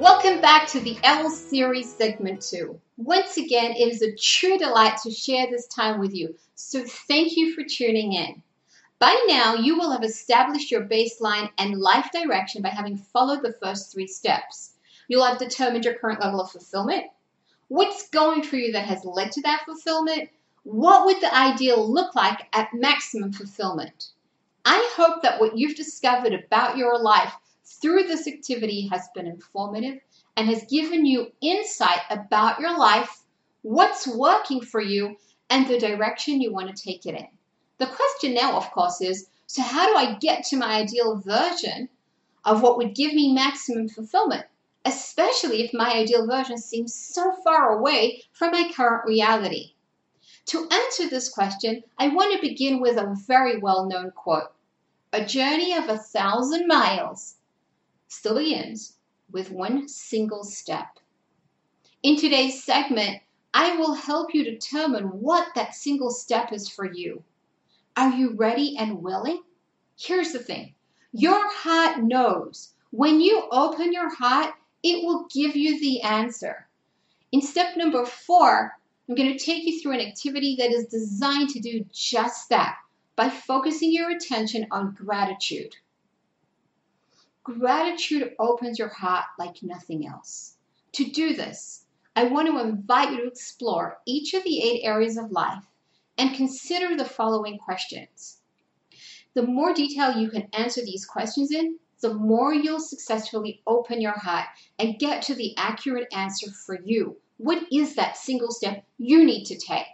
Welcome back to the Elul Series Segment 2. Once again, it is a true delight to share this time with you, so thank you for tuning in. By now, you will have established your baseline and life direction by having followed the first three steps. You'll have determined your current level of fulfillment, what's going for you that has led to that fulfillment, what would the ideal look like at maximum fulfillment. I hope that what you've discovered about your life through this activity has been informative and has given you insight about your life, what's working for you, and the direction you want to take it in. The question now, of course, is so how do I get to my ideal version of what would give me maximum fulfillment? Especially if my ideal version seems so far away from my current reality. To answer this question, I want to begin with a very well known quote A journey of a thousand miles still begins with one single step. In today's segment, I will help you determine what that single step is for you. Are you ready and willing? Here's the thing your heart knows. When you open your heart, it will give you the answer. In step number four, I'm going to take you through an activity that is designed to do just that by focusing your attention on gratitude. Gratitude opens your heart like nothing else. To do this, I want to invite you to explore each of the eight areas of life and consider the following questions. The more detail you can answer these questions in, the more you'll successfully open your heart and get to the accurate answer for you. What is that single step you need to take?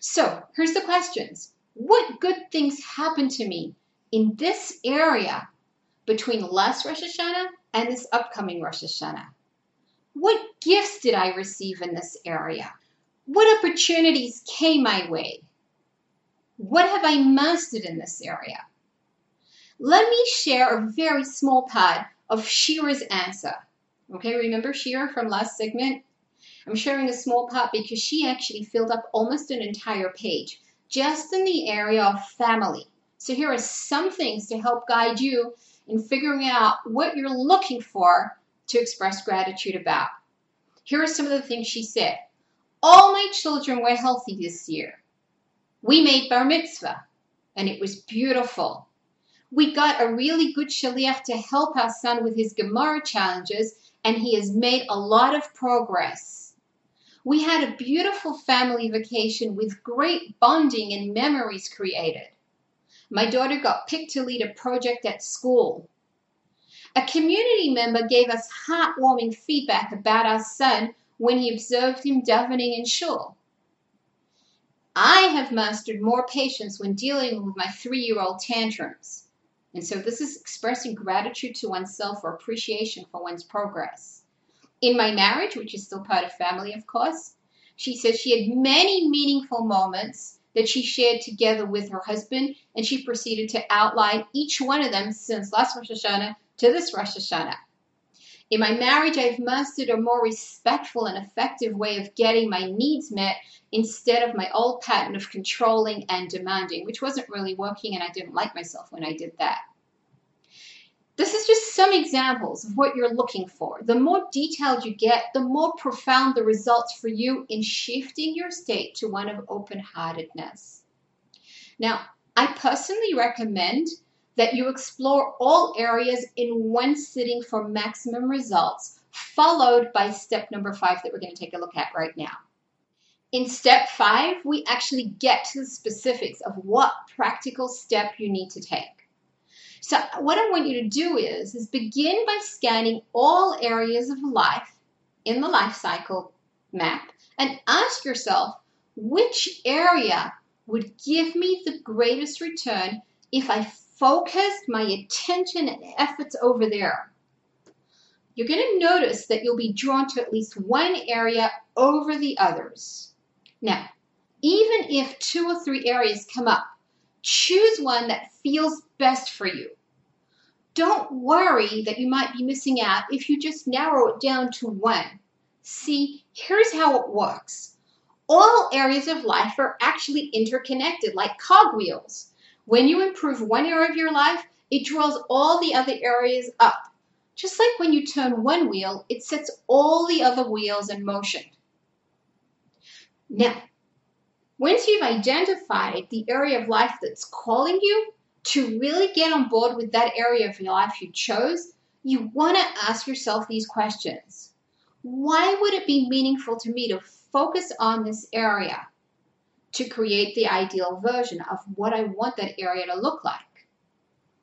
So, here's the questions What good things happened to me in this area between last Rosh Hashanah and this upcoming Rosh Hashanah? What gifts did I receive in this area? What opportunities came my way? What have I mastered in this area? Let me share a very small part of Shira's answer. Okay, remember Shira from last segment? I'm sharing a small part because she actually filled up almost an entire page just in the area of family. So here are some things to help guide you in figuring out what you're looking for to express gratitude about. Here are some of the things she said. All my children were healthy this year. We made bar mitzvah, and it was beautiful. We got a really good shaliach to help our son with his Gemara challenges, and he has made a lot of progress. We had a beautiful family vacation with great bonding and memories created. My daughter got picked to lead a project at school. A community member gave us heartwarming feedback about our son when he observed him davening in shul. I have mastered more patience when dealing with my three year old tantrums. And so this is expressing gratitude to oneself or appreciation for one's progress. In my marriage, which is still part of family, of course, she says she had many meaningful moments that she shared together with her husband, and she proceeded to outline each one of them since last Rosh Hashanah to this Rosh Hashanah. In my marriage, I've mastered a more respectful and effective way of getting my needs met instead of my old pattern of controlling and demanding, which wasn't really working, and I didn't like myself when I did that. This is just some examples of what you're looking for. The more detailed you get, the more profound the results for you in shifting your state to one of open heartedness. Now, I personally recommend that you explore all areas in one sitting for maximum results, followed by step number five that we're going to take a look at right now. In step five, we actually get to the specifics of what practical step you need to take. So what I want you to do is, is begin by scanning all areas of life in the life cycle map and ask yourself which area would give me the greatest return if I focused my attention and efforts over there. You're going to notice that you'll be drawn to at least one area over the others. Now, even if two or three areas come up, choose one that feels best for you. Don't worry that you might be missing out if you just narrow it down to one. See, here's how it works. All areas of life are actually interconnected like cogwheels. When you improve one area of your life, it draws all the other areas up Just like when you turn one wheel, it sets all the other wheels in motion. Now, once you've identified the area of life that's calling you to really get on board with that area of your life you chose, you want to ask yourself these questions. Why would it be meaningful to me to focus on this area to create the ideal version of what I want that area to look like?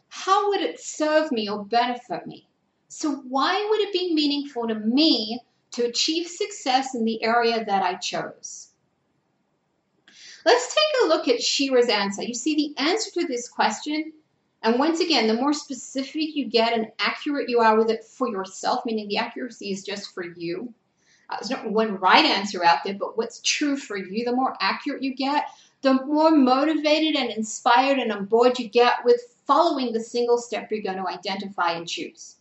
How would it serve me or benefit me? So, why would it be meaningful to me to achieve success in the area that I chose? Let's take a look at Shira's answer. You see, the answer to this question, and once again, the more specific you get and accurate you are with it for yourself, meaning the accuracy is just for you. Uh, there's not one right answer out there, but what's true for you, the more accurate you get, the more motivated and inspired and on board you get with following the single step you're going to identify and choose.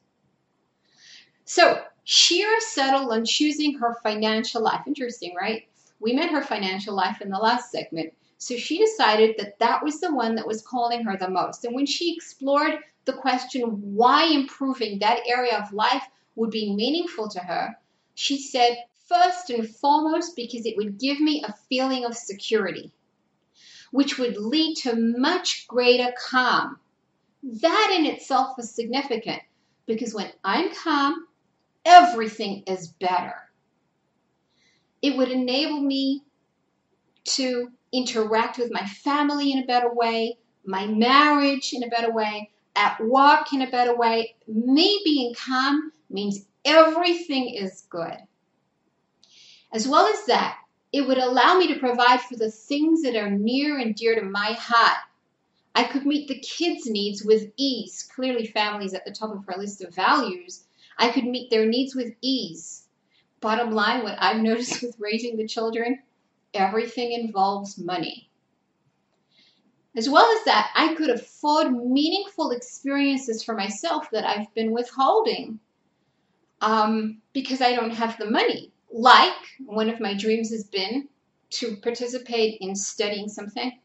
So, Shira settled on choosing her financial life. Interesting, right? We met her financial life in the last segment. So she decided that that was the one that was calling her the most. And when she explored the question why improving that area of life would be meaningful to her, she said, first and foremost, because it would give me a feeling of security, which would lead to much greater calm. That in itself was significant because when I'm calm, everything is better. It would enable me to interact with my family in a better way, my marriage in a better way, at work in a better way. Me being calm means everything is good. As well as that, it would allow me to provide for the things that are near and dear to my heart. I could meet the kids' needs with ease. Clearly, family is at the top of our list of values. I could meet their needs with ease. Bottom line, what I've noticed with raising the children, everything involves money. As well as that, I could afford meaningful experiences for myself that I've been withholding um, because I don't have the money. Like one of my dreams has been to participate in studying something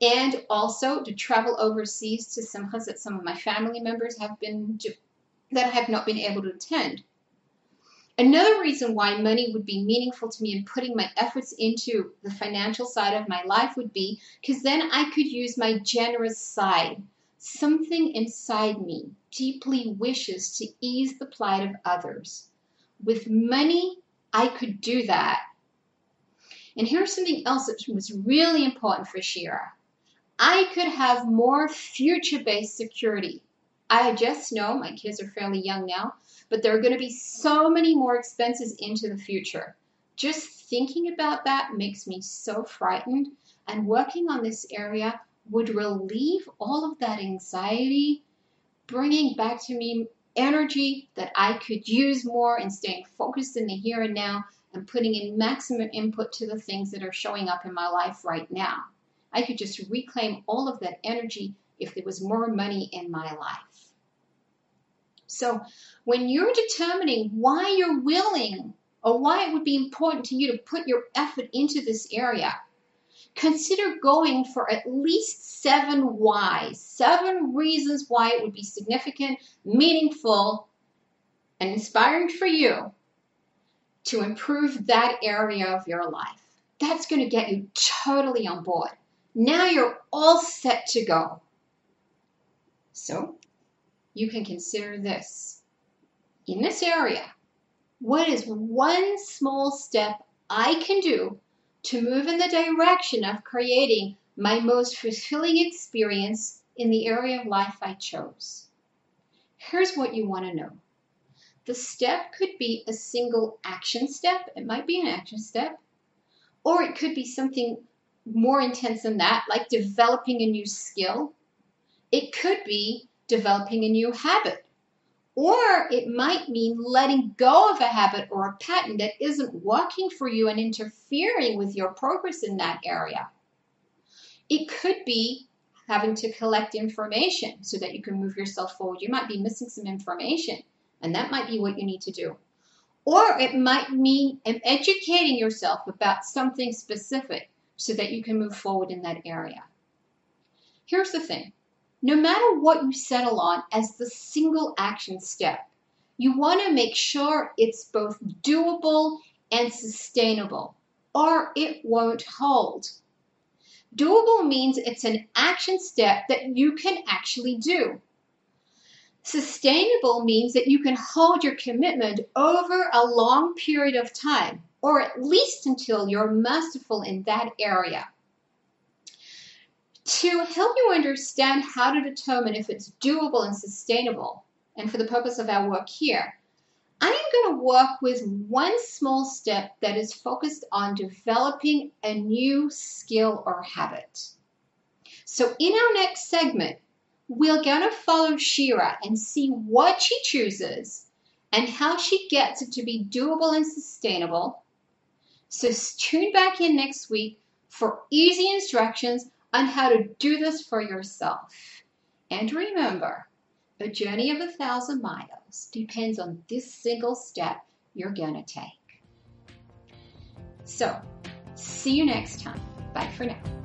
and also to travel overseas to simchas that some of my family members have been that I have not been able to attend. Another reason why money would be meaningful to me in putting my efforts into the financial side of my life would be because then I could use my generous side. Something inside me deeply wishes to ease the plight of others. With money, I could do that. And here's something else that was really important for Shira. I could have more future based security. I just know my kids are fairly young now, but there are going to be so many more expenses into the future. Just thinking about that makes me so frightened, and working on this area would relieve all of that anxiety, bringing back to me energy that I could use more and staying focused in the here and now and putting in maximum input to the things that are showing up in my life right now. I could just reclaim all of that energy if there was more money in my life. So when you're determining why you're willing or why it would be important to you to put your effort into this area, consider going for at least seven whys, seven reasons why it would be significant, meaningful, and inspiring for you to improve that area of your life. That's going to get you totally on board. Now you're all set to go. So, you can consider this. In this area, what is one small step I can do to move in the direction of creating my most fulfilling experience in the area of life I chose? Here's what you want to know. The step could be a single action step. It might be an action step. Or it could be something more intense than that, like developing a new skill. It could be developing a new habit. Or it might mean letting go of a habit or a pattern that isn't working for you and interfering with your progress in that area. It could be having to collect information so that you can move yourself forward. You might be missing some information, and that might be what you need to do. Or it might mean educating yourself about something specific so that you can move forward in that area. Here's the thing no matter what you settle on as the single action step, you want to make sure it's both doable and sustainable, or it won't hold. Doable means it's an action step that you can actually do. Sustainable means that you can hold your commitment over a long period of time, or at least until you're masterful in that area. To help you understand how to determine if it's doable and sustainable, and for the purpose of our work here, I am going to work with one small step that is focused on developing a new skill or habit. So in our next segment, we're going to follow Shira and see what she chooses and how she gets it to be doable and sustainable. So tune back in next week for easy instructions on how to do this for yourself. And remember, a journey of a thousand miles depends on this single step you're going to take. So, see you next time. Bye for now.